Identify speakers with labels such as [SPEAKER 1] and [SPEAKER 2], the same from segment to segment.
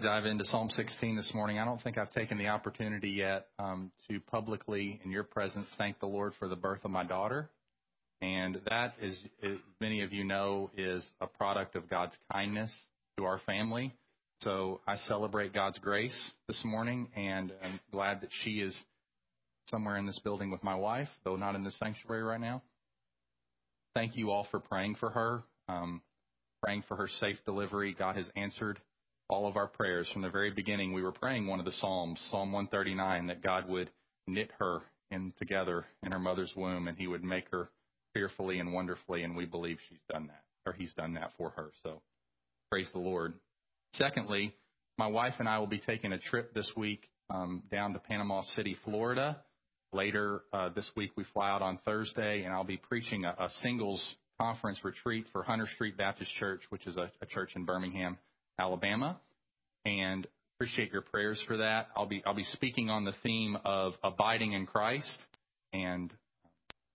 [SPEAKER 1] dive into Psalm 16 this morning. I don't think I've taken the opportunity yet um, to publicly, in your presence, thank the Lord for the birth of my daughter. And that is, as many of you know, is a product of God's kindness to our family. So I celebrate God's grace this morning, and I'm glad that she is somewhere in this building with my wife, though not in the sanctuary right now. Thank you all for praying for her, um, praying for her safe delivery. God has answered all of our prayers. From the very beginning, we were praying one of the Psalms, Psalm 139, that God would knit her in together in her mother's womb and he would make her fearfully and wonderfully, and we believe she's done that, or he's done that for her. So praise the Lord. Secondly, my wife and I will be taking a trip this week um, down to Panama City, Florida. Later uh, this week, we fly out on Thursday, and I'll be preaching a, a singles conference retreat for Hunter Street Baptist Church, which is a, a church in Birmingham. Alabama, and appreciate your prayers for that. I'll be I'll be speaking on the theme of abiding in Christ, and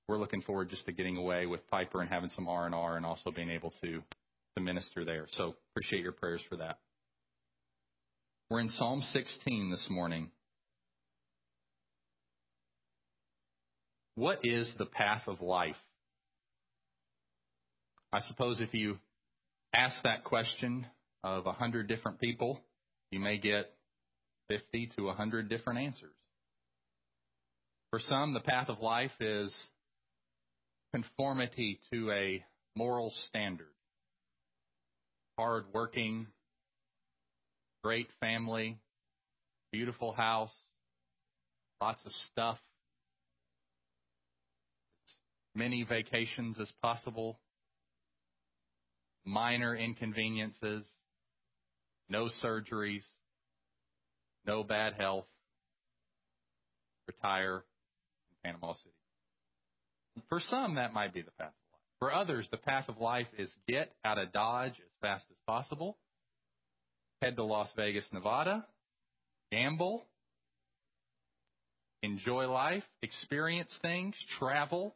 [SPEAKER 1] we're looking forward just to getting away with Piper and having some R and R, and also being able to to minister there. So appreciate your prayers for that. We're in Psalm 16 this morning. What is the path of life? I suppose if you ask that question of 100 different people, you may get 50 to 100 different answers. For some, the path of life is conformity to a moral standard. Hard working, great family, beautiful house, lots of stuff, many vacations as possible, minor inconveniences, no surgeries, no bad health, retire in Panama City. For some, that might be the path of life. For others, the path of life is get out of Dodge as fast as possible, head to Las Vegas, Nevada, gamble, enjoy life, experience things, travel,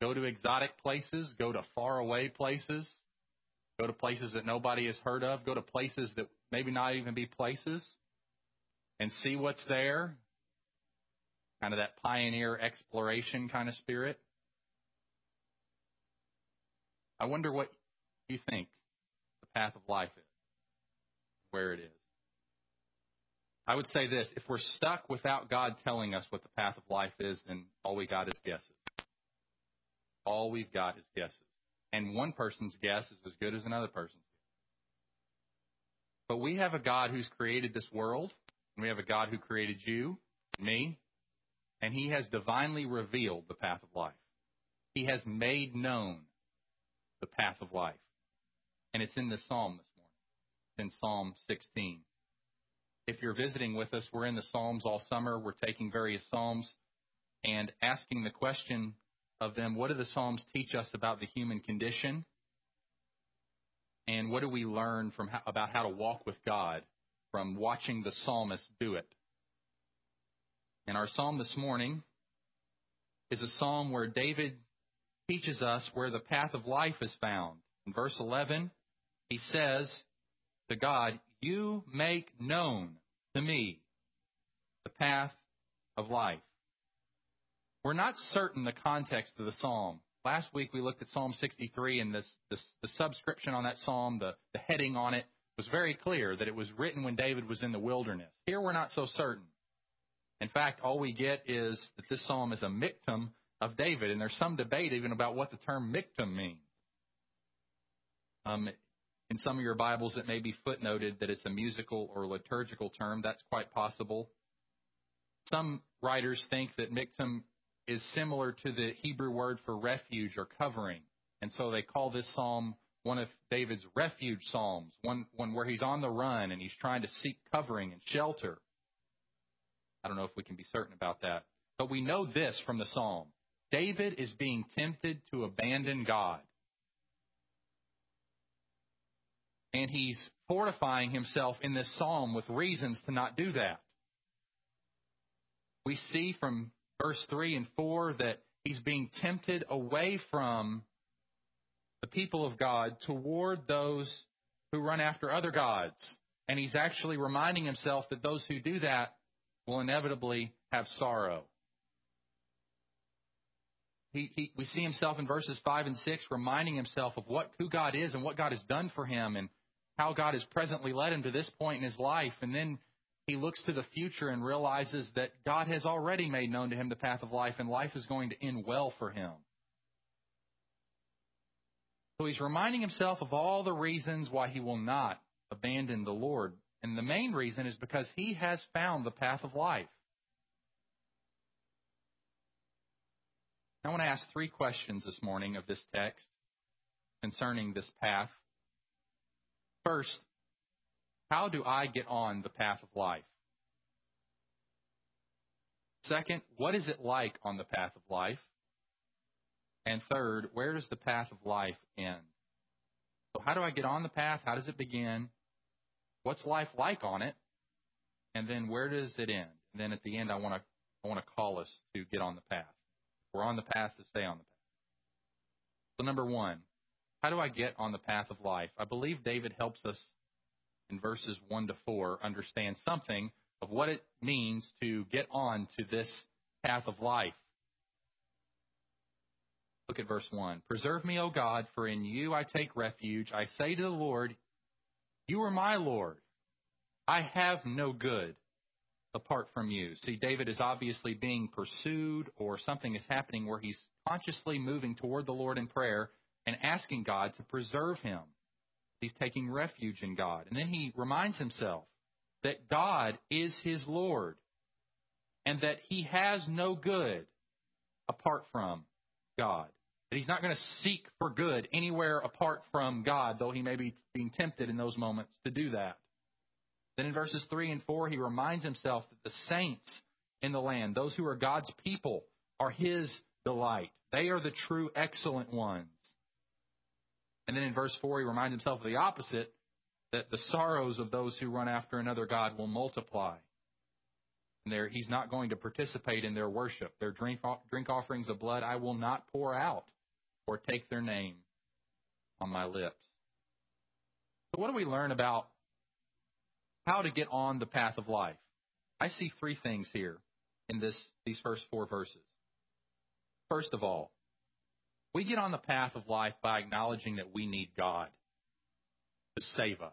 [SPEAKER 1] go to exotic places, go to faraway places, Go to places that nobody has heard of. Go to places that maybe not even be places and see what's there. Kind of that pioneer exploration kind of spirit. I wonder what you think the path of life is, where it is. I would say this if we're stuck without God telling us what the path of life is, then all we got is guesses. All we've got is guesses. And one person's guess is as good as another person's. But we have a God who's created this world, and we have a God who created you, me, and He has divinely revealed the path of life. He has made known the path of life. And it's in this psalm this morning. It's in Psalm 16. If you're visiting with us, we're in the Psalms all summer. We're taking various Psalms and asking the question of them, what do the Psalms teach us about the human condition? And what do we learn from how, about how to walk with God from watching the psalmist do it? And our psalm this morning is a psalm where David teaches us where the path of life is found. In verse 11, he says to God, You make known to me the path of life. We're not certain the context of the psalm. Last week we looked at Psalm 63, and this, this, the subscription on that psalm, the, the heading on it, was very clear that it was written when David was in the wilderness. Here we're not so certain. In fact, all we get is that this psalm is a miktam of David, and there's some debate even about what the term miktam means. Um, in some of your Bibles, it may be footnoted that it's a musical or liturgical term. That's quite possible. Some writers think that miktam is similar to the Hebrew word for refuge or covering. And so they call this psalm one of David's refuge psalms, one, one where he's on the run and he's trying to seek covering and shelter. I don't know if we can be certain about that. But we know this from the psalm David is being tempted to abandon God. And he's fortifying himself in this psalm with reasons to not do that. We see from verse 3 and 4 that he's being tempted away from the people of God toward those who run after other gods And he's actually reminding himself that those who do that will inevitably have sorrow. He, he, we see himself in verses 5 and 6 reminding himself of what who God is and what God has done for him and how God has presently led him to this point in his life. And then he looks to the future and realizes that God has already made known to him the path of life and life is going to end well for him. So he's reminding himself of all the reasons why he will not abandon the Lord. And the main reason is because he has found the path of life. I want to ask three questions this morning of this text concerning this path. First, how do I get on the path of life? Second, what is it like on the path of life? And third, where does the path of life end? So, how do I get on the path? How does it begin? What's life like on it? And then where does it end? And then at the end, I want to I want to call us to get on the path. We're on the path to stay on the path. So, number one, how do I get on the path of life? I believe David helps us in verses 1 to 4 understand something of what it means to get on to this path of life. Look at verse 1. Preserve me, O God, for in you I take refuge. I say to the Lord, You are my Lord. I have no good apart from you. See, David is obviously being pursued, or something is happening where he's consciously moving toward the Lord in prayer and asking God to preserve him. He's taking refuge in God. And then he reminds himself that God is his Lord and that he has no good apart from God. That he's not going to seek for good anywhere apart from God, though he may be being tempted in those moments to do that. Then in verses 3 and 4, he reminds himself that the saints in the land, those who are God's people, are his delight. They are the true excellent ones. And then in verse 4, he reminds himself of the opposite that the sorrows of those who run after another God will multiply. And there, he's not going to participate in their worship. Their drink, drink offerings of blood I will not pour out or take their name on my lips. So, what do we learn about how to get on the path of life. I see three things here in this these first four verses. First of all, we get on the path of life by acknowledging that we need God to save us.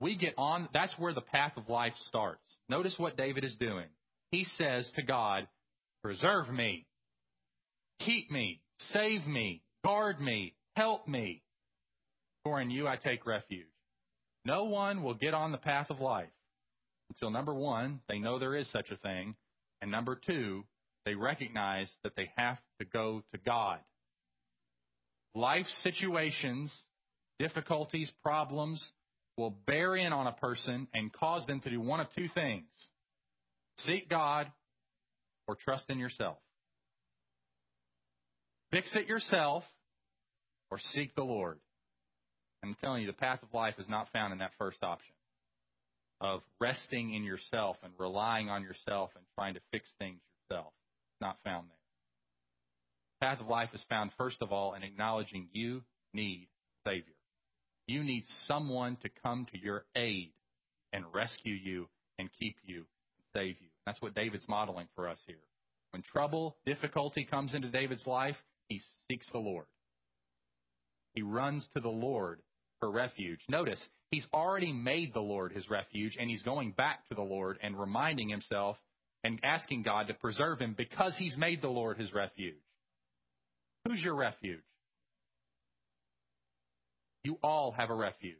[SPEAKER 1] We get on, that's where the path of life starts. Notice what David is doing. He says to God, Preserve me, keep me, save me, guard me, help me, for in you I take refuge. No one will get on the path of life until number one, they know there is such a thing, and number two, they recognize that they have to go to God. Life situations, difficulties, problems will bear in on a person and cause them to do one of two things seek God or trust in yourself. Fix it yourself or seek the Lord. I'm telling you, the path of life is not found in that first option of resting in yourself and relying on yourself and trying to fix things yourself. Not found there. The path of life is found, first of all, in acknowledging you need Savior. You need someone to come to your aid and rescue you and keep you and save you. That's what David's modeling for us here. When trouble, difficulty comes into David's life, he seeks the Lord. He runs to the Lord for refuge. Notice, he's already made the Lord his refuge, and he's going back to the Lord and reminding himself and asking God to preserve him because he's made the Lord his refuge. Who's your refuge? You all have a refuge.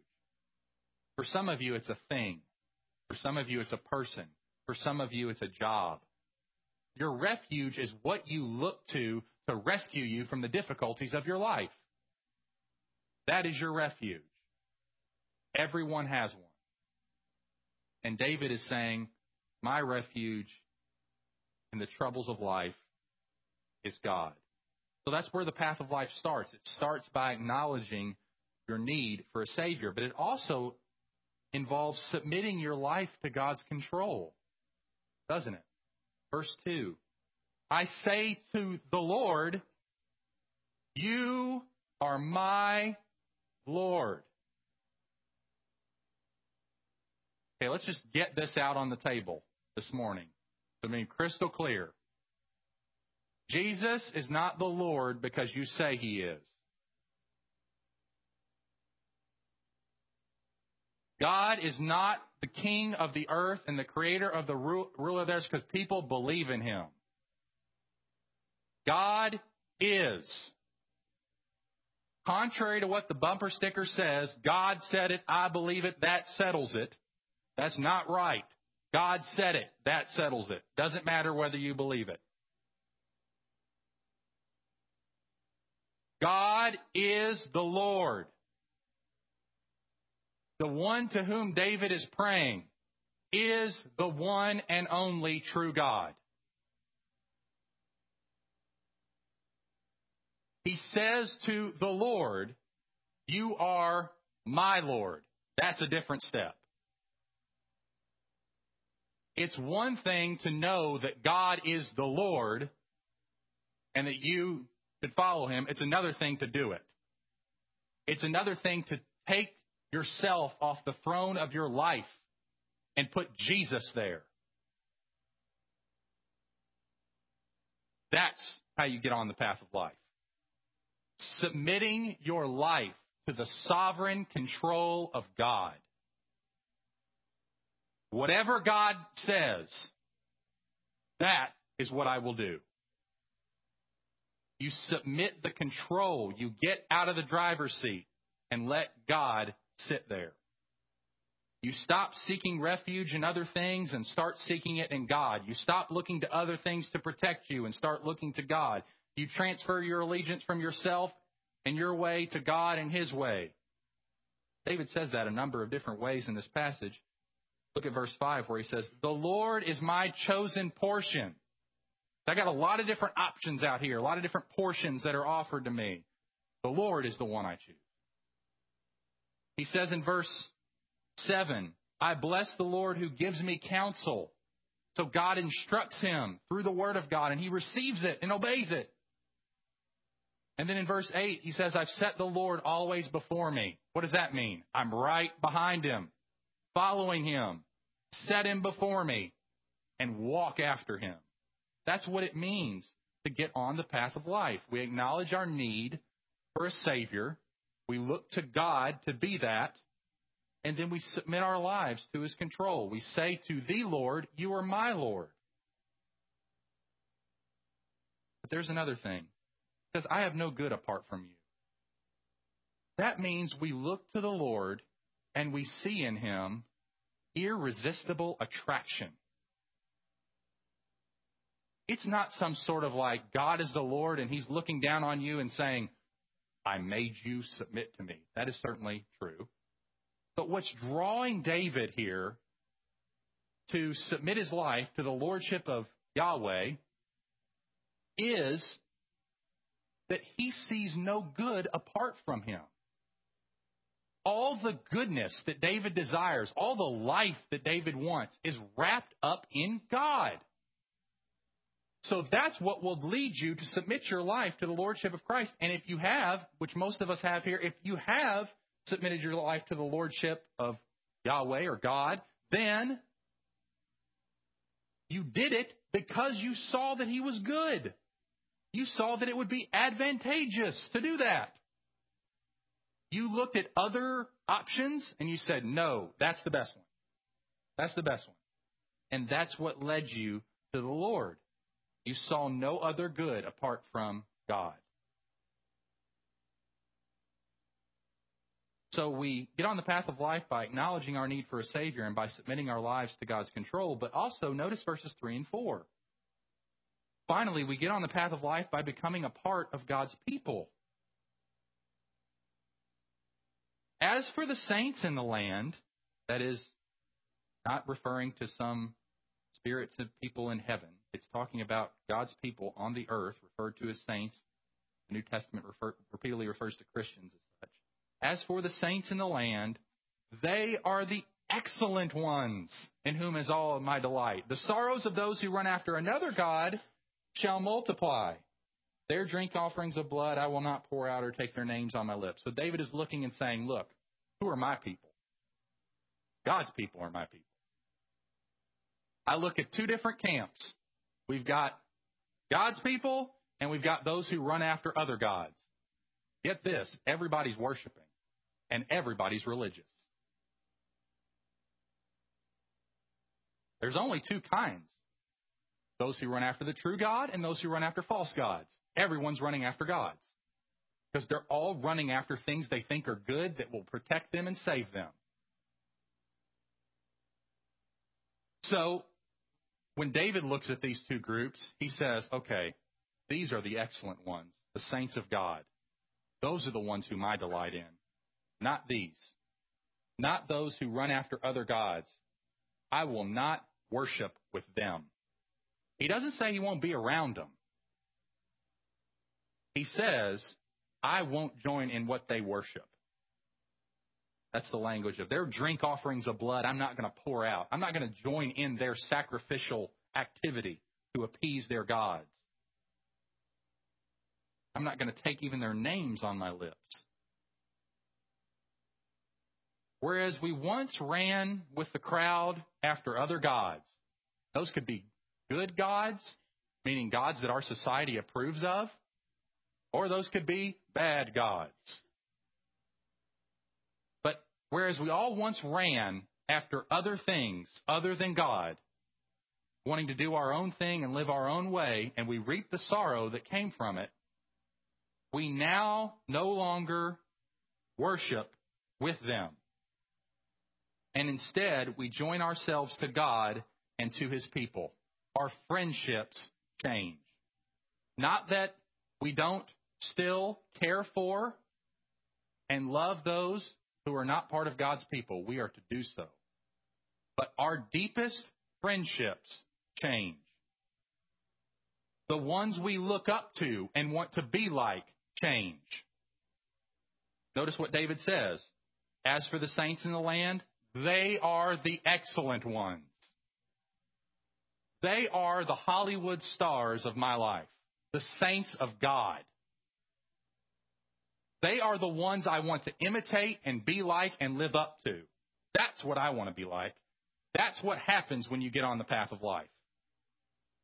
[SPEAKER 1] For some of you, it's a thing. For some of you, it's a person. For some of you, it's a job. Your refuge is what you look to to rescue you from the difficulties of your life. That is your refuge. Everyone has one. And David is saying, My refuge in the troubles of life is God. So that's where the path of life starts. It starts by acknowledging your need for a Savior, but it also involves submitting your life to God's control, doesn't it? Verse 2 I say to the Lord, You are my Lord. Okay, let's just get this out on the table this morning. To mean, crystal clear. Jesus is not the Lord because you say he is. God is not the king of the earth and the creator of the ruler there because people believe in him. God is. Contrary to what the bumper sticker says, God said it, I believe it, that settles it. That's not right. God said it, that settles it. Doesn't matter whether you believe it. God is the Lord. The one to whom David is praying is the one and only true God. He says to the Lord, You are my Lord. That's a different step. It's one thing to know that God is the Lord and that you should follow him. It's another thing to do it. It's another thing to take yourself off the throne of your life and put Jesus there. That's how you get on the path of life. Submitting your life to the sovereign control of God. Whatever God says, that is what I will do. You submit the control. You get out of the driver's seat and let God sit there. You stop seeking refuge in other things and start seeking it in God. You stop looking to other things to protect you and start looking to God. You transfer your allegiance from yourself and your way to God and His way. David says that a number of different ways in this passage. Look at verse 5 where he says, The Lord is my chosen portion. I got a lot of different options out here, a lot of different portions that are offered to me. The Lord is the one I choose. He says in verse 7, I bless the Lord who gives me counsel. So God instructs him through the word of God and he receives it and obeys it. And then in verse 8, he says, I've set the Lord always before me. What does that mean? I'm right behind him, following him, set him before me, and walk after him. That's what it means to get on the path of life. We acknowledge our need for a Savior. We look to God to be that. And then we submit our lives to His control. We say to the Lord, You are my Lord. But there's another thing. Because I have no good apart from you. That means we look to the Lord and we see in Him irresistible attraction. It's not some sort of like God is the Lord and He's looking down on you and saying, I made you submit to me. That is certainly true. But what's drawing David here to submit his life to the lordship of Yahweh is that he sees no good apart from him. All the goodness that David desires, all the life that David wants, is wrapped up in God. So that's what will lead you to submit your life to the Lordship of Christ. And if you have, which most of us have here, if you have submitted your life to the Lordship of Yahweh or God, then you did it because you saw that He was good. You saw that it would be advantageous to do that. You looked at other options and you said, no, that's the best one. That's the best one. And that's what led you to the Lord. You saw no other good apart from God. So we get on the path of life by acknowledging our need for a Savior and by submitting our lives to God's control. But also, notice verses 3 and 4. Finally, we get on the path of life by becoming a part of God's people. As for the saints in the land, that is not referring to some spirits of people in heaven, it's talking about God's people on the earth, referred to as saints. The New Testament refer, repeatedly refers to Christians as such. As for the saints in the land, they are the excellent ones in whom is all my delight. The sorrows of those who run after another God shall multiply. Their drink offerings of blood I will not pour out or take their names on my lips. So David is looking and saying, Look, who are my people? God's people are my people. I look at two different camps. We've got God's people and we've got those who run after other gods. Get this everybody's worshiping and everybody's religious. There's only two kinds those who run after the true God and those who run after false gods. Everyone's running after gods because they're all running after things they think are good that will protect them and save them. So, when David looks at these two groups, he says, okay, these are the excellent ones, the saints of God. Those are the ones whom I delight in, not these. Not those who run after other gods. I will not worship with them. He doesn't say he won't be around them. He says, I won't join in what they worship. That's the language of their drink offerings of blood. I'm not going to pour out. I'm not going to join in their sacrificial activity to appease their gods. I'm not going to take even their names on my lips. Whereas we once ran with the crowd after other gods, those could be good gods, meaning gods that our society approves of, or those could be bad gods. But whereas we all once ran after other things other than God, wanting to do our own thing and live our own way, and we reap the sorrow that came from it, we now no longer worship with them. And instead, we join ourselves to God and to His people. Our friendships change. Not that we don't still care for and love those who are not part of God's people. We are to do so. But our deepest friendships change. The ones we look up to and want to be like change. Notice what David says. As for the saints in the land, they are the excellent ones. They are the Hollywood stars of my life, the saints of God. They are the ones I want to imitate and be like and live up to. That's what I want to be like. That's what happens when you get on the path of life.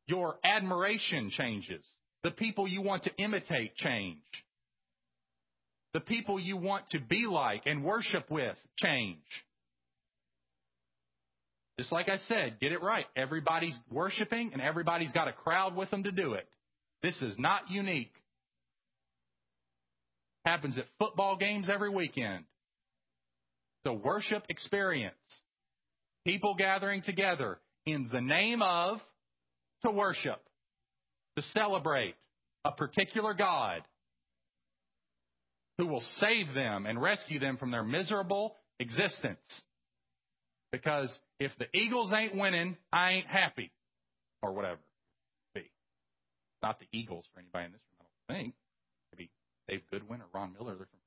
[SPEAKER 1] Your admiration changes. The people you want to imitate change. The people you want to be like and worship with change. Just like I said, get it right. Everybody's worshiping and everybody's got a crowd with them to do it. This is not unique. Happens at football games every weekend. The worship experience. People gathering together in the name of to worship, to celebrate a particular God who will save them and rescue them from their miserable existence. Because if the Eagles ain't winning, I ain't happy. Or whatever. Be. Not the Eagles for anybody in this room, I don't think. Dave Goodwin or Ron Miller. They're from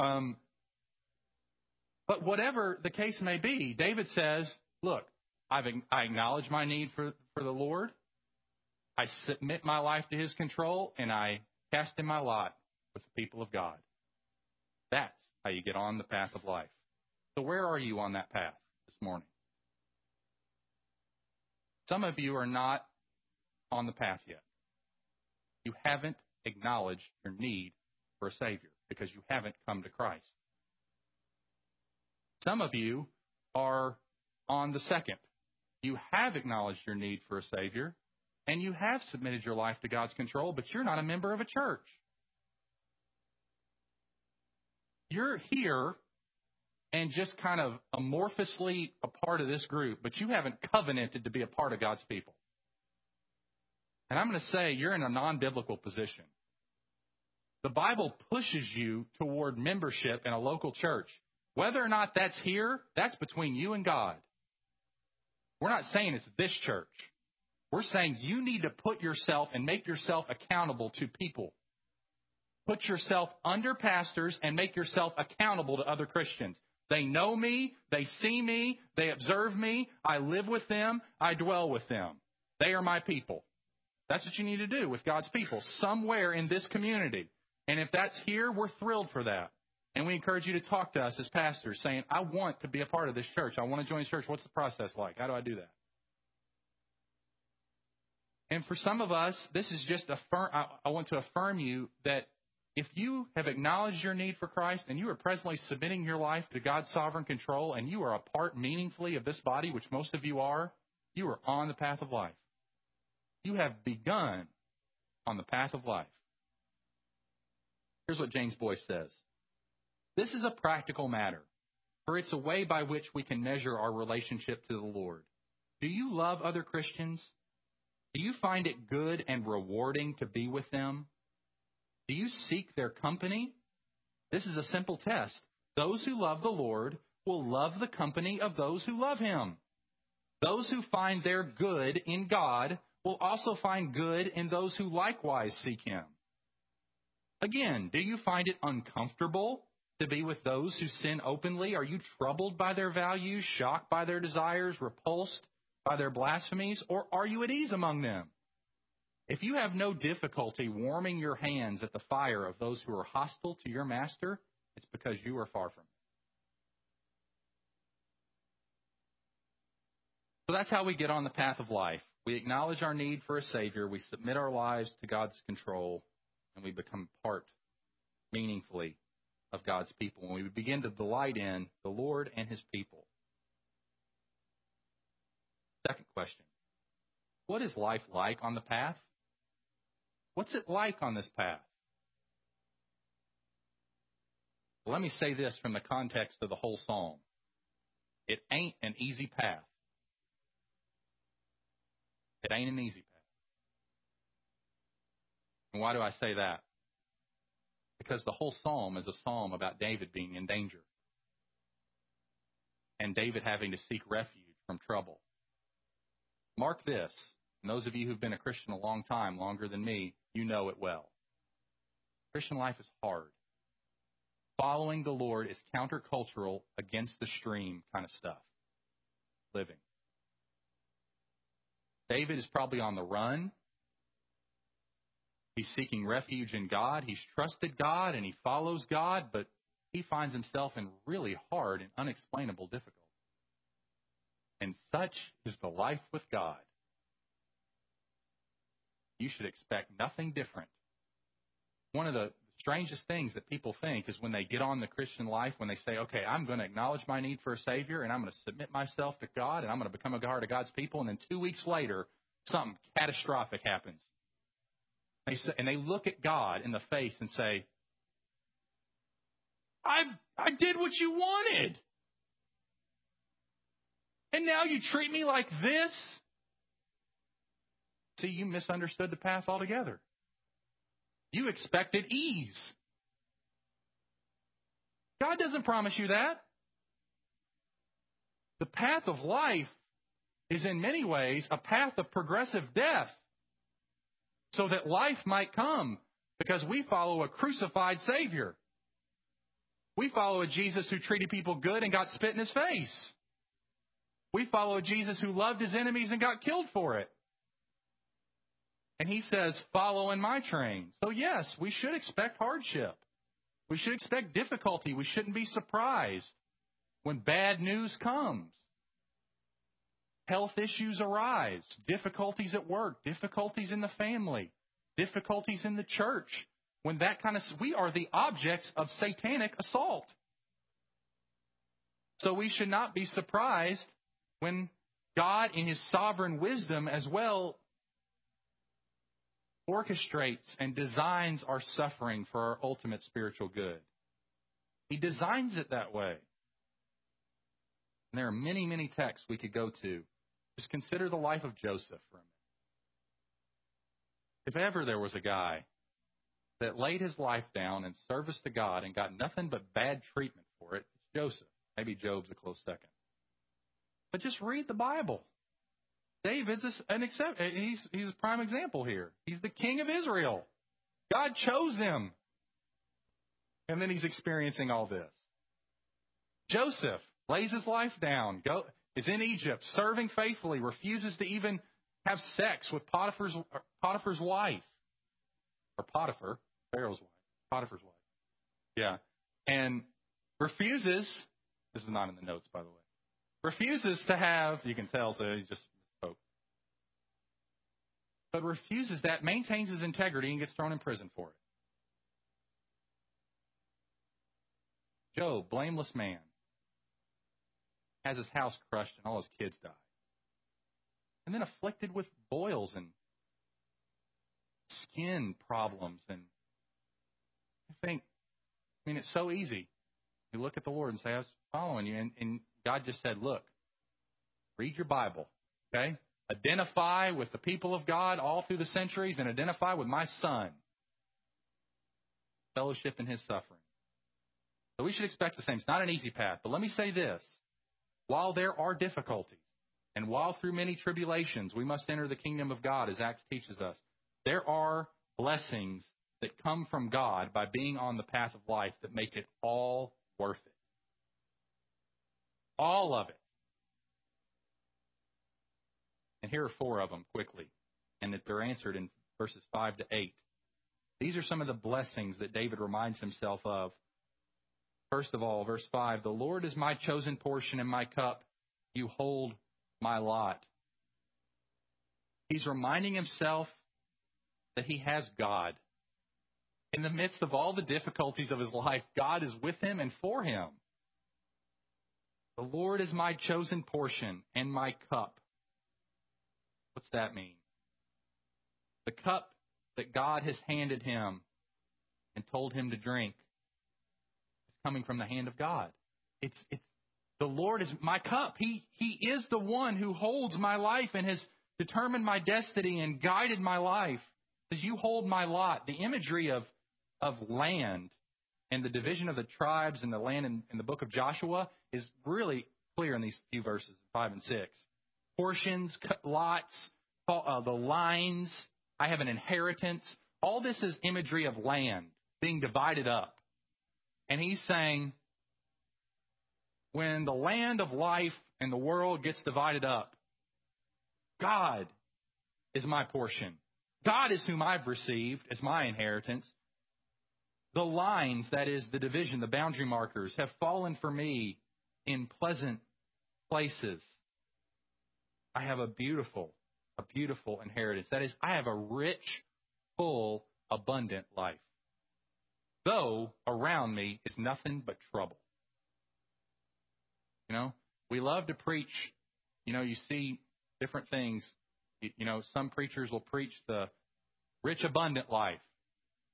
[SPEAKER 1] um, but whatever the case may be, David says, look, I've, I acknowledge my need for, for the Lord. I submit my life to his control and I cast in my lot with the people of God. That's how you get on the path of life. So, where are you on that path this morning? Some of you are not on the path yet. You haven't acknowledged your need for a Savior because you haven't come to Christ. Some of you are on the second. You have acknowledged your need for a Savior, and you have submitted your life to God's control, but you're not a member of a church. You're here and just kind of amorphously a part of this group, but you haven't covenanted to be a part of God's people. And I'm going to say you're in a non biblical position. The Bible pushes you toward membership in a local church. Whether or not that's here, that's between you and God. We're not saying it's this church. We're saying you need to put yourself and make yourself accountable to people. Put yourself under pastors and make yourself accountable to other Christians. They know me, they see me, they observe me, I live with them, I dwell with them. They are my people. That's what you need to do with God's people, somewhere in this community. And if that's here, we're thrilled for that. And we encourage you to talk to us as pastors saying, I want to be a part of this church. I want to join this church. What's the process like? How do I do that? And for some of us, this is just affirm, I, I want to affirm you that if you have acknowledged your need for Christ and you are presently submitting your life to God's sovereign control and you are a part meaningfully of this body, which most of you are, you are on the path of life. You have begun on the path of life. Here's what James Boice says This is a practical matter, for it's a way by which we can measure our relationship to the Lord. Do you love other Christians? Do you find it good and rewarding to be with them? Do you seek their company? This is a simple test. Those who love the Lord will love the company of those who love him. Those who find their good in God will also find good in those who likewise seek him. Again, do you find it uncomfortable to be with those who sin openly? Are you troubled by their values, shocked by their desires, repulsed by their blasphemies, or are you at ease among them? If you have no difficulty warming your hands at the fire of those who are hostile to your master, it's because you are far from him. So that's how we get on the path of life. We acknowledge our need for a Savior, we submit our lives to God's control, and we become part meaningfully of God's people. And we begin to delight in the Lord and His people. Second question What is life like on the path? What's it like on this path? Let me say this from the context of the whole psalm. It ain't an easy path. It ain't an easy path. And why do I say that? Because the whole psalm is a psalm about David being in danger and David having to seek refuge from trouble. Mark this and those of you who've been a Christian a long time, longer than me, you know it well. Christian life is hard. Following the Lord is countercultural, against the stream kind of stuff. Living. David is probably on the run. He's seeking refuge in God. He's trusted God and he follows God, but he finds himself in really hard and unexplainable difficulty. And such is the life with God you should expect nothing different. One of the strangest things that people think is when they get on the Christian life, when they say, okay, I'm going to acknowledge my need for a Savior and I'm going to submit myself to God and I'm going to become a part of God's people, and then two weeks later, something catastrophic happens. They say, and they look at God in the face and say, I, I did what you wanted. And now you treat me like this? See, you misunderstood the path altogether. You expected ease. God doesn't promise you that. The path of life is in many ways a path of progressive death so that life might come because we follow a crucified Savior. We follow a Jesus who treated people good and got spit in his face. We follow a Jesus who loved his enemies and got killed for it. And he says, follow in my train. So, yes, we should expect hardship. We should expect difficulty. We shouldn't be surprised when bad news comes. Health issues arise, difficulties at work, difficulties in the family, difficulties in the church. When that kind of, we are the objects of satanic assault. So we should not be surprised when God, in His sovereign wisdom as well, orchestrates and designs our suffering for our ultimate spiritual good. He designs it that way. And there are many, many texts we could go to. Just consider the life of Joseph for a minute. If ever there was a guy that laid his life down in service to God and got nothing but bad treatment for it, it's Joseph. Maybe Job's a close second. But just read the Bible. David's an except. Eh, he's he's a prime example here. He's the king of Israel. God chose him, and then he's experiencing all this. Joseph lays his life down. Go is in Egypt, serving faithfully, refuses to even have sex with Potiphar's Potiphar's wife, or Potiphar, Pharaoh's wife, Potiphar's wife. Yeah, and refuses, this is not in the notes, by the way, refuses to have, you can tell, so he just but refuses that, maintains his integrity, and gets thrown in prison for it. Job, blameless man, has his house crushed and all his kids die. And then afflicted with boils and skin problems. And I think, I mean, it's so easy. You look at the Lord and say, I was following you. And, and God just said, Look, read your Bible, okay? Identify with the people of God all through the centuries and identify with my son. Fellowship in his suffering. So we should expect the same. It's not an easy path. But let me say this while there are difficulties, and while through many tribulations we must enter the kingdom of God, as Acts teaches us, there are blessings that come from God by being on the path of life that make it all worth it. All of it. And here are four of them quickly, and that they're answered in verses 5 to 8. These are some of the blessings that David reminds himself of First of all, verse 5 The Lord is my chosen portion and my cup. You hold my lot. He's reminding himself that he has God. In the midst of all the difficulties of his life, God is with him and for him. The Lord is my chosen portion and my cup. What's that mean? The cup that God has handed him and told him to drink is coming from the hand of God. It's, it's the Lord is my cup. He He is the one who holds my life and has determined my destiny and guided my life. As you hold my lot, the imagery of of land and the division of the tribes and the land in, in the book of Joshua is really clear in these few verses, five and six. Portions, lots, uh, the lines. I have an inheritance. All this is imagery of land being divided up. And he's saying, when the land of life and the world gets divided up, God is my portion. God is whom I've received as my inheritance. The lines, that is the division, the boundary markers, have fallen for me in pleasant places. I have a beautiful, a beautiful inheritance. That is, I have a rich, full, abundant life though around me is nothing but trouble. You know, we love to preach. You know, you see different things. You know, some preachers will preach the rich, abundant life,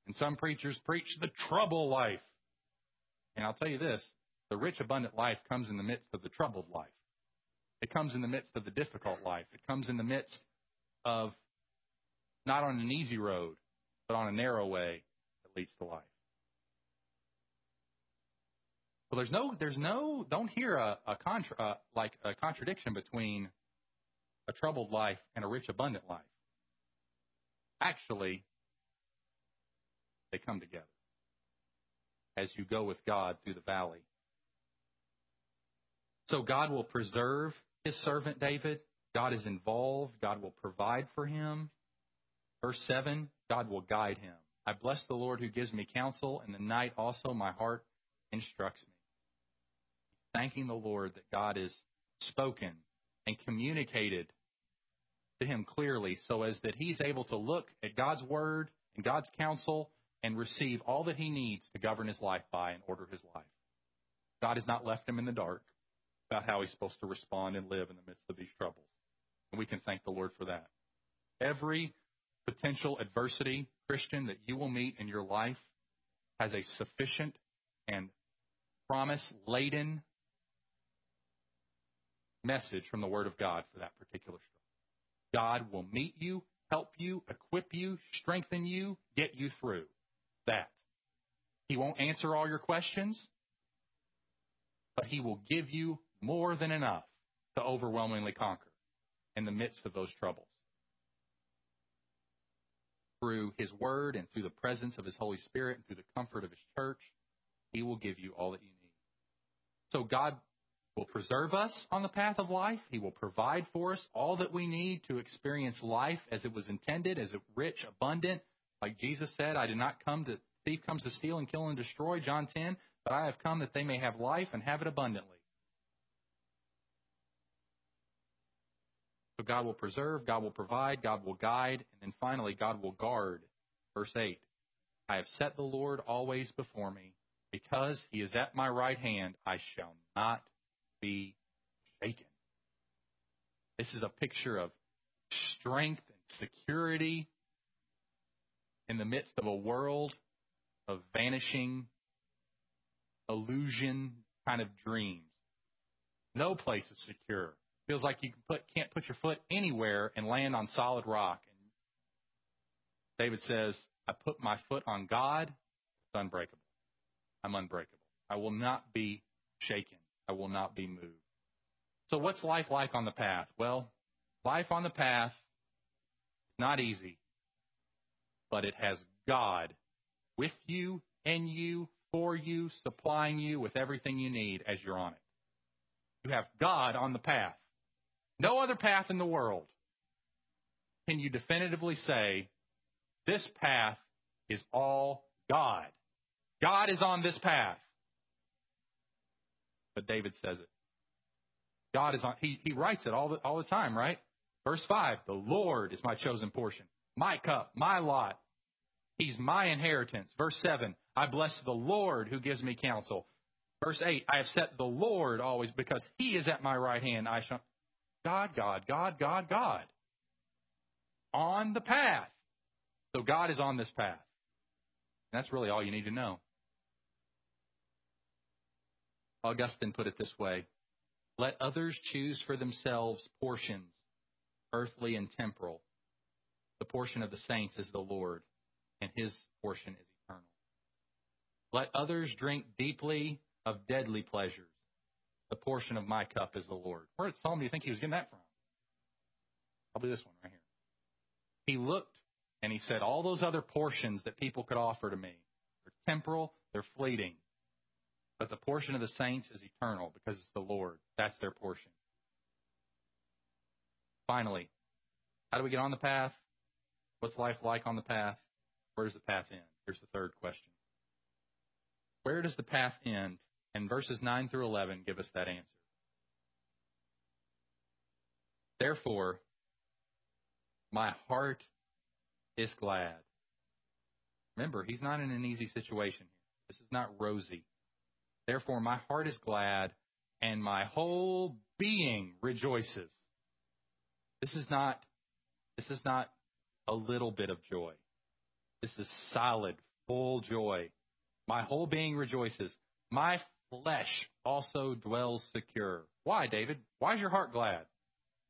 [SPEAKER 1] and some preachers preach the trouble life. And I'll tell you this the rich, abundant life comes in the midst of the troubled life. It comes in the midst of the difficult life. It comes in the midst of not on an easy road, but on a narrow way that leads to life. Well, there's no, there's no, don't hear a, a contra, uh, like a contradiction between a troubled life and a rich, abundant life. Actually, they come together as you go with God through the valley. So God will preserve his servant David. God is involved. God will provide for him. Verse 7 God will guide him. I bless the Lord who gives me counsel. and the night also my heart instructs me thanking the Lord that God has spoken and communicated to him clearly so as that he's able to look at God's word and God's counsel and receive all that he needs to govern his life by and order his life. God has not left him in the dark about how he's supposed to respond and live in the midst of these troubles. And we can thank the Lord for that. Every potential adversity, Christian, that you will meet in your life has a sufficient and promise laden message from the Word of God for that particular struggle. God will meet you, help you, equip you, strengthen you, get you through that. He won't answer all your questions, but He will give you more than enough to overwhelmingly conquer in the midst of those troubles. Through His Word and through the presence of His Holy Spirit and through the comfort of His church, He will give you all that you need. So God will preserve us on the path of life. He will provide for us all that we need to experience life as it was intended, as it rich, abundant. Like Jesus said, I did not come to thief comes to steal and kill and destroy, John 10, but I have come that they may have life and have it abundantly. So God will preserve, God will provide, God will guide, and then finally, God will guard. Verse 8 I have set the Lord always before me. Because he is at my right hand, I shall not be shaken. This is a picture of strength and security in the midst of a world of vanishing illusion kind of dreams. No place is secure. Feels like you put, can't put your foot anywhere and land on solid rock. And David says, I put my foot on God, it's unbreakable. I'm unbreakable. I will not be shaken. I will not be moved. So, what's life like on the path? Well, life on the path is not easy, but it has God with you, in you, for you, supplying you with everything you need as you're on it. You have God on the path. No other path in the world can you definitively say, this path is all God. God is on this path. But David says it. God is on, he, he writes it all the, all the time, right? Verse 5, the Lord is my chosen portion, my cup, my lot. He's my inheritance. Verse 7, I bless the Lord who gives me counsel. Verse 8, I have set the Lord always because he is at my right hand. I shall, God, God, God, God, God. On the path. So God is on this path. That's really all you need to know. Augustine put it this way Let others choose for themselves portions, earthly and temporal. The portion of the saints is the Lord, and his portion is eternal. Let others drink deeply of deadly pleasures. The portion of my cup is the Lord. Where at Psalm do you think he was getting that from? Probably this one right here. He looked and he said, All those other portions that people could offer to me, they're temporal, they're fleeting. But the portion of the saints is eternal because it's the Lord. That's their portion. Finally, how do we get on the path? What's life like on the path? Where does the path end? Here's the third question. Where does the path end? And verses 9 through 11 give us that answer. Therefore, my heart is glad. Remember, he's not in an easy situation here. This is not rosy. Therefore, my heart is glad, and my whole being rejoices. This is not. This is not a little bit of joy. This is solid, full joy. My whole being rejoices. My flesh also dwells secure. Why, David? Why is your heart glad?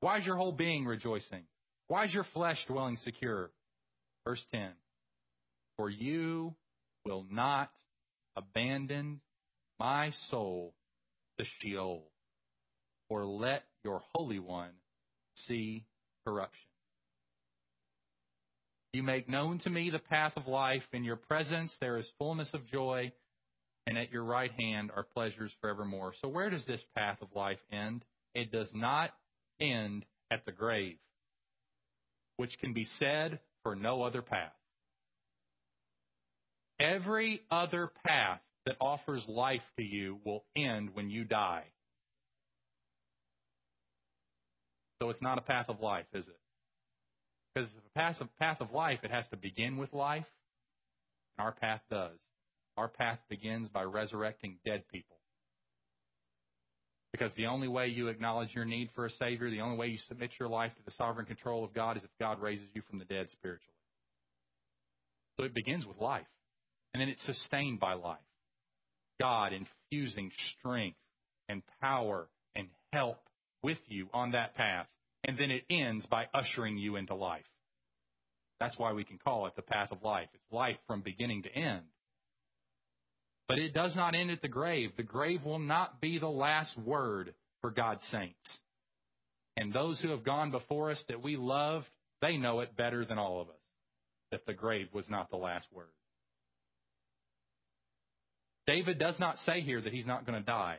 [SPEAKER 1] Why is your whole being rejoicing? Why is your flesh dwelling secure? Verse 10 For you will not abandon my soul to Sheol, or let your Holy One see corruption. You make known to me the path of life. In your presence there is fullness of joy, and at your right hand are pleasures forevermore. So, where does this path of life end? It does not end at the grave, which can be said for no other path. Every other path that offers life to you will end when you die. So it's not a path of life, is it? Because a path of, path of life, it has to begin with life, and our path does. Our path begins by resurrecting dead people. Because the only way you acknowledge your need for a Savior, the only way you submit your life to the sovereign control of God is if God raises you from the dead spiritually. So it begins with life. And then it's sustained by life. God infusing strength and power and help with you on that path. And then it ends by ushering you into life. That's why we can call it the path of life. It's life from beginning to end. But it does not end at the grave. The grave will not be the last word for God's saints. And those who have gone before us that we loved, they know it better than all of us that the grave was not the last word. David does not say here that he's not going to die.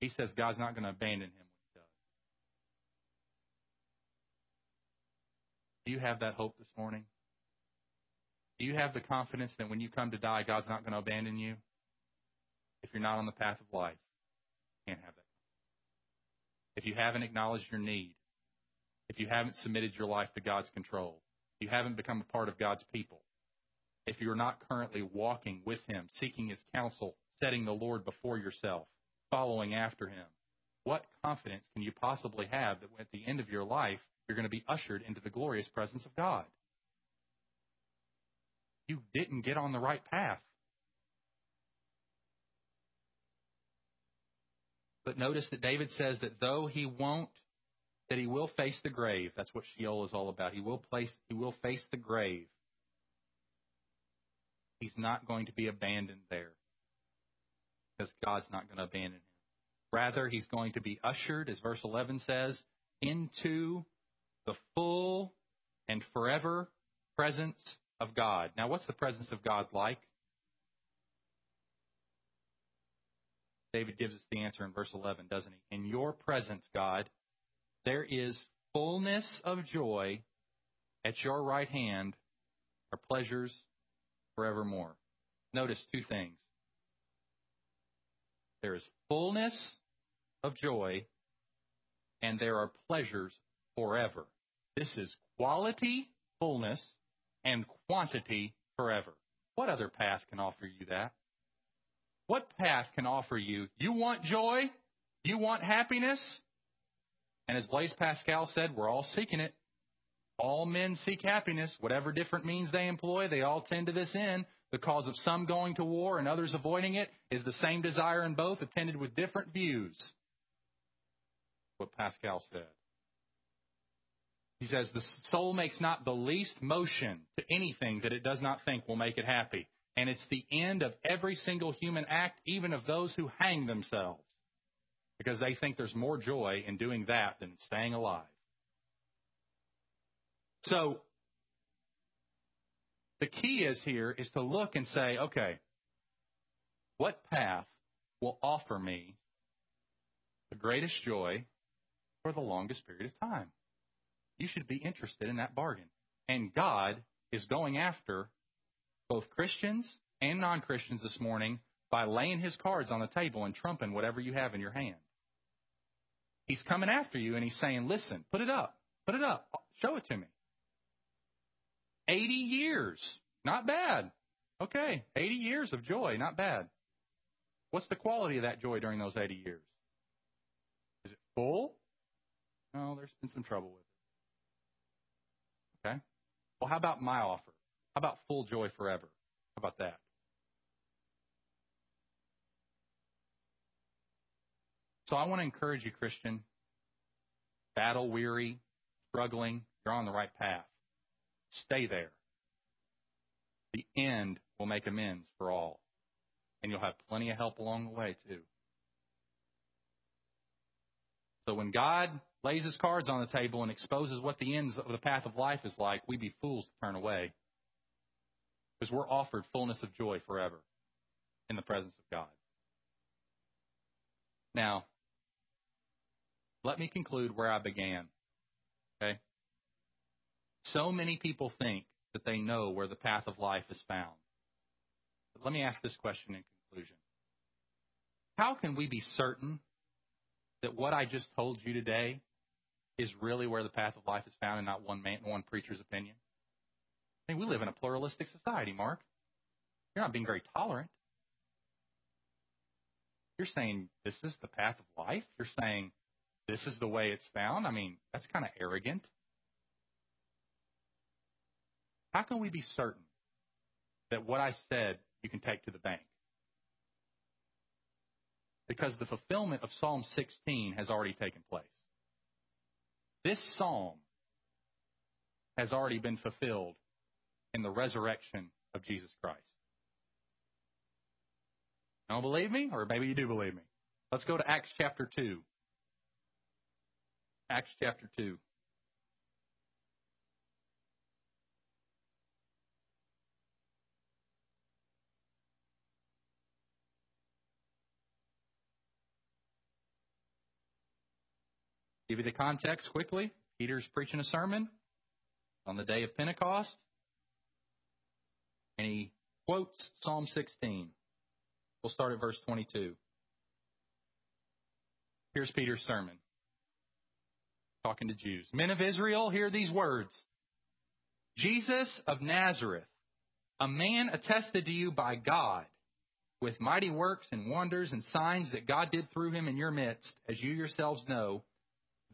[SPEAKER 1] He says God's not going to abandon him when he does. Do you have that hope this morning? Do you have the confidence that when you come to die, God's not going to abandon you? if you're not on the path of life, you can't have that. If you haven't acknowledged your need, if you haven't submitted your life to God's control, you haven't become a part of God's people, if you're not currently walking with Him, seeking His counsel, setting the Lord before yourself, following after Him, what confidence can you possibly have that at the end of your life, you're going to be ushered into the glorious presence of God? You didn't get on the right path. But notice that David says that though he won't, that he will face the grave. That's what Sheol is all about. He will place, he will face the grave. He's not going to be abandoned there because God's not going to abandon him. Rather, he's going to be ushered, as verse 11 says, into the full and forever presence of God. Now, what's the presence of God like? David gives us the answer in verse 11, doesn't he? In your presence, God, there is fullness of joy. At your right hand are pleasures forevermore. Notice two things. There is fullness of joy, and there are pleasures forever. This is quality, fullness, and quantity forever. What other path can offer you that? What path can offer you? You want joy? You want happiness? And as Blaise Pascal said, we're all seeking it. All men seek happiness, whatever different means they employ, they all tend to this end. The cause of some going to war and others avoiding it is the same desire in both, attended with different views. What Pascal said. He says, The soul makes not the least motion to anything that it does not think will make it happy. And it's the end of every single human act, even of those who hang themselves, because they think there's more joy in doing that than staying alive. So, the key is here is to look and say, okay, what path will offer me the greatest joy for the longest period of time? You should be interested in that bargain. And God is going after both Christians and non Christians this morning by laying his cards on the table and trumping whatever you have in your hand. He's coming after you and he's saying, Listen, put it up. Put it up. Show it to me. 80 years. Not bad. Okay, 80 years of joy. Not bad. What's the quality of that joy during those 80 years? Is it full? No, there's been some trouble with it. Okay? Well, how about my offer? How about full joy forever? How about that? So I want to encourage you, Christian, battle weary, struggling, you're on the right path. Stay there. The end will make amends for all. And you'll have plenty of help along the way, too. So when God lays his cards on the table and exposes what the ends of the path of life is like, we'd be fools to turn away. Because we're offered fullness of joy forever in the presence of God. Now, let me conclude where I began. Okay? So many people think that they know where the path of life is found. But let me ask this question in conclusion. How can we be certain that what I just told you today is really where the path of life is found and not one man, one preacher's opinion? I mean, we live in a pluralistic society, Mark. You're not being very tolerant. You're saying this is the path of life. You're saying this is the way it's found. I mean, that's kind of arrogant. How can we be certain that what I said you can take to the bank? Because the fulfillment of Psalm 16 has already taken place. This psalm has already been fulfilled in the resurrection of Jesus Christ. Don't believe me? Or maybe you do believe me. Let's go to Acts chapter 2. Acts chapter 2. Give you the context quickly. Peter's preaching a sermon on the day of Pentecost, and he quotes Psalm 16. We'll start at verse 22. Here's Peter's sermon. Talking to Jews. Men of Israel, hear these words. Jesus of Nazareth, a man attested to you by God with mighty works and wonders and signs that God did through him in your midst, as you yourselves know.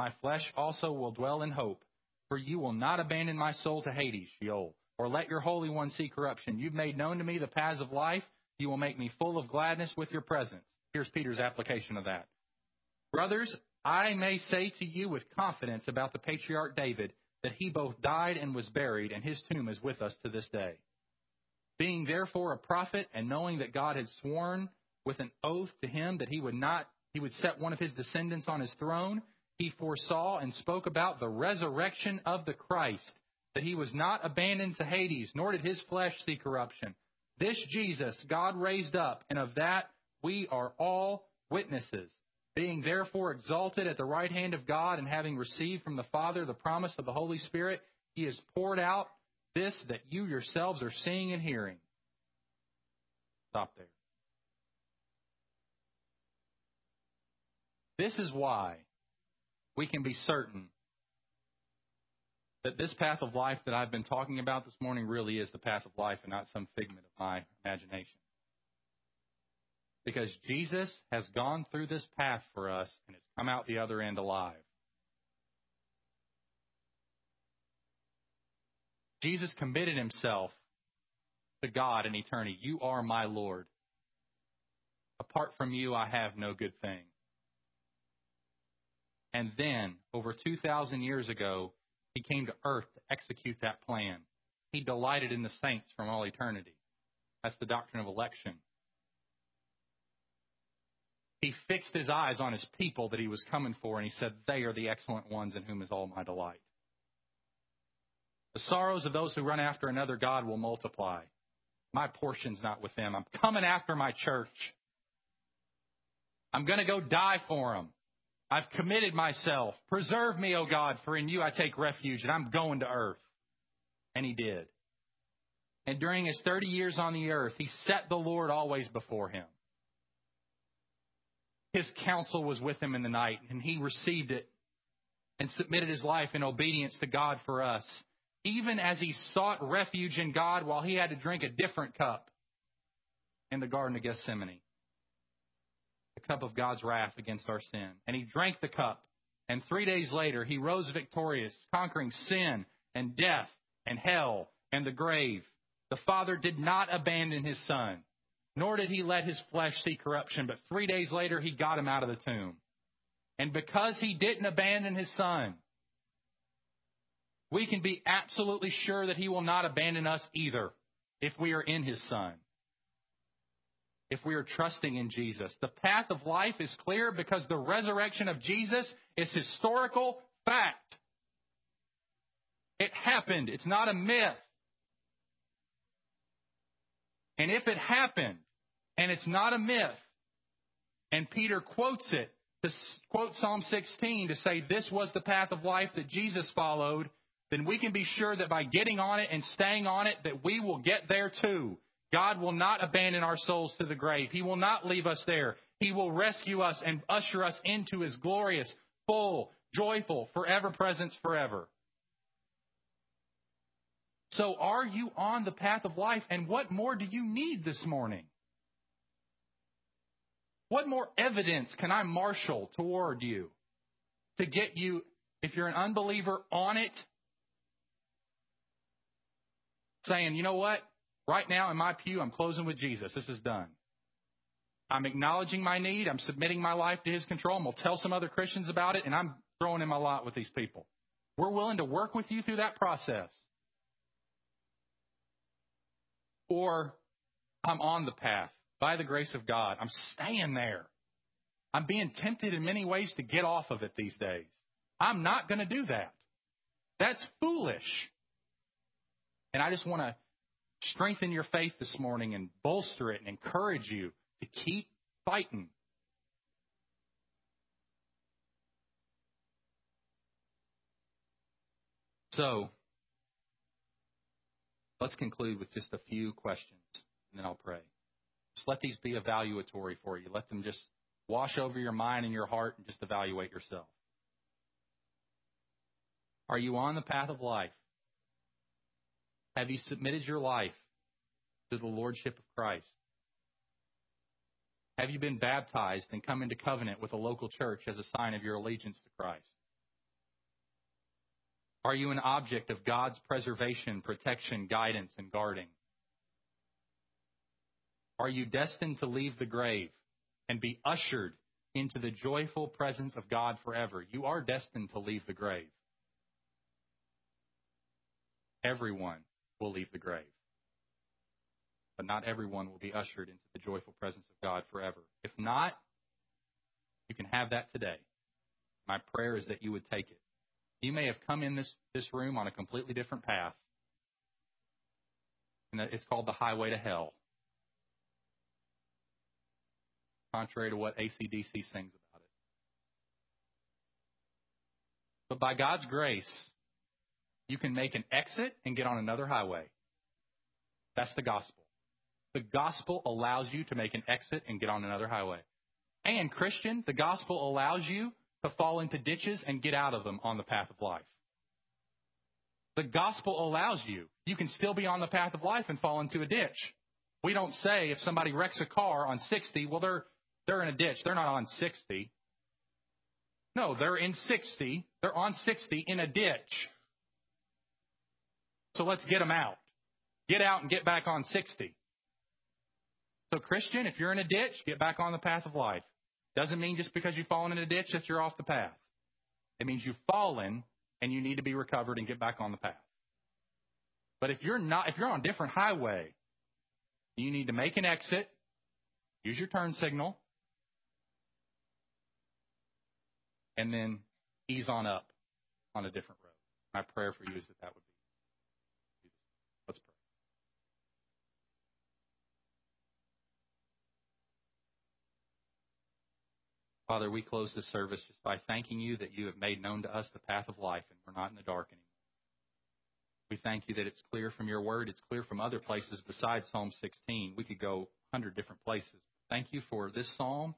[SPEAKER 1] My flesh also will dwell in hope. For you will not abandon my soul to Hades, Sheol, or let your Holy One see corruption. You've made known to me the paths of life. You will make me full of gladness with your presence. Here's Peter's application of that. Brothers, I may say to you with confidence about the patriarch David that he both died and was buried, and his tomb is with us to this day. Being therefore a prophet, and knowing that God had sworn with an oath to him that he would not he would set one of his descendants on his throne, he foresaw and spoke about the resurrection of the Christ, that he was not abandoned to Hades, nor did his flesh see corruption. This Jesus God raised up, and of that we are all witnesses. Being therefore exalted at the right hand of God, and having received from the Father the promise of the Holy Spirit, he has poured out this that you yourselves are seeing and hearing. Stop there. This is why we can be certain that this path of life that I've been talking about this morning really is the path of life and not some figment of my imagination. Because Jesus has gone through this path for us and has come out the other end alive. Jesus committed himself to God in eternity. You are my Lord. Apart from you, I have no good thing. And then, over 2,000 years ago, he came to earth to execute that plan. He delighted in the saints from all eternity. That's the doctrine of election. He fixed his eyes on his people that he was coming for, and he said, They are the excellent ones in whom is all my delight. The sorrows of those who run after another God will multiply. My portion's not with them. I'm coming after my church. I'm going to go die for them. I've committed myself. Preserve me, O God, for in you I take refuge, and I'm going to earth. And he did. And during his 30 years on the earth, he set the Lord always before him. His counsel was with him in the night, and he received it and submitted his life in obedience to God for us even as he sought refuge in God while he had to drink a different cup in the Garden of Gethsemane. Cup of God's wrath against our sin. And he drank the cup. And three days later, he rose victorious, conquering sin and death and hell and the grave. The Father did not abandon his Son, nor did he let his flesh see corruption, but three days later, he got him out of the tomb. And because he didn't abandon his Son, we can be absolutely sure that He will not abandon us either if we are in His Son. If we are trusting in Jesus. The path of life is clear because the resurrection of Jesus is historical fact. It happened. It's not a myth. And if it happened, and it's not a myth, and Peter quotes it, to quote Psalm 16 to say this was the path of life that Jesus followed, then we can be sure that by getting on it and staying on it, that we will get there too. God will not abandon our souls to the grave. He will not leave us there. He will rescue us and usher us into His glorious, full, joyful, forever presence forever. So are you on the path of life? And what more do you need this morning? What more evidence can I marshal toward you to get you, if you're an unbeliever, on it saying, you know what? Right now in my pew, I'm closing with Jesus. This is done. I'm acknowledging my need. I'm submitting my life to His control. I'm going to tell some other Christians about it, and I'm throwing in my lot with these people. We're willing to work with you through that process. Or I'm on the path by the grace of God, I'm staying there. I'm being tempted in many ways to get off of it these days. I'm not going to do that. That's foolish. And I just want to strengthen your faith this morning and bolster it and encourage you to keep fighting. So, let's conclude with just a few questions, and then I'll pray. Just let these be evaluatory for you. Let them just wash over your mind and your heart and just evaluate yourself. Are you on the path of life? Have you submitted your life to the Lordship of Christ? Have you been baptized and come into covenant with a local church as a sign of your allegiance to Christ? Are you an object of God's preservation, protection, guidance, and guarding? Are you destined to leave the grave and be ushered into the joyful presence of God forever? You are destined to leave the grave. Everyone will leave the grave. But not everyone will be ushered into the joyful presence of God forever. If not, you can have that today. My prayer is that you would take it. You may have come in this, this room on a completely different path. And it's called the highway to hell. Contrary to what ACDC sings about it. But by God's grace, you can make an exit and get on another highway. That's the gospel. The gospel allows you to make an exit and get on another highway. And, Christian, the gospel allows you to fall into ditches and get out of them on the path of life. The gospel allows you. You can still be on the path of life and fall into a ditch. We don't say if somebody wrecks a car on 60, well, they're, they're in a ditch. They're not on 60. No, they're in 60. They're on 60 in a ditch. So let's get them out. Get out and get back on 60. So, Christian, if you're in a ditch, get back on the path of life. Doesn't mean just because you've fallen in a ditch that you're off the path. It means you've fallen and you need to be recovered and get back on the path. But if you're not, if you're on a different highway, you need to make an exit, use your turn signal, and then ease on up on a different road. My prayer for you is that that would be Father, we close this service just by thanking you that you have made known to us the path of life and we're not in the dark anymore. We thank you that it's clear from your word, it's clear from other places besides Psalm 16. We could go 100 different places. Thank you for this psalm.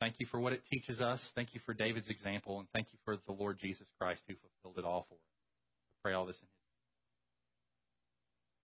[SPEAKER 1] Thank you for what it teaches us. Thank you for David's example. And thank you for the Lord Jesus Christ who fulfilled it all for us. Pray all this in his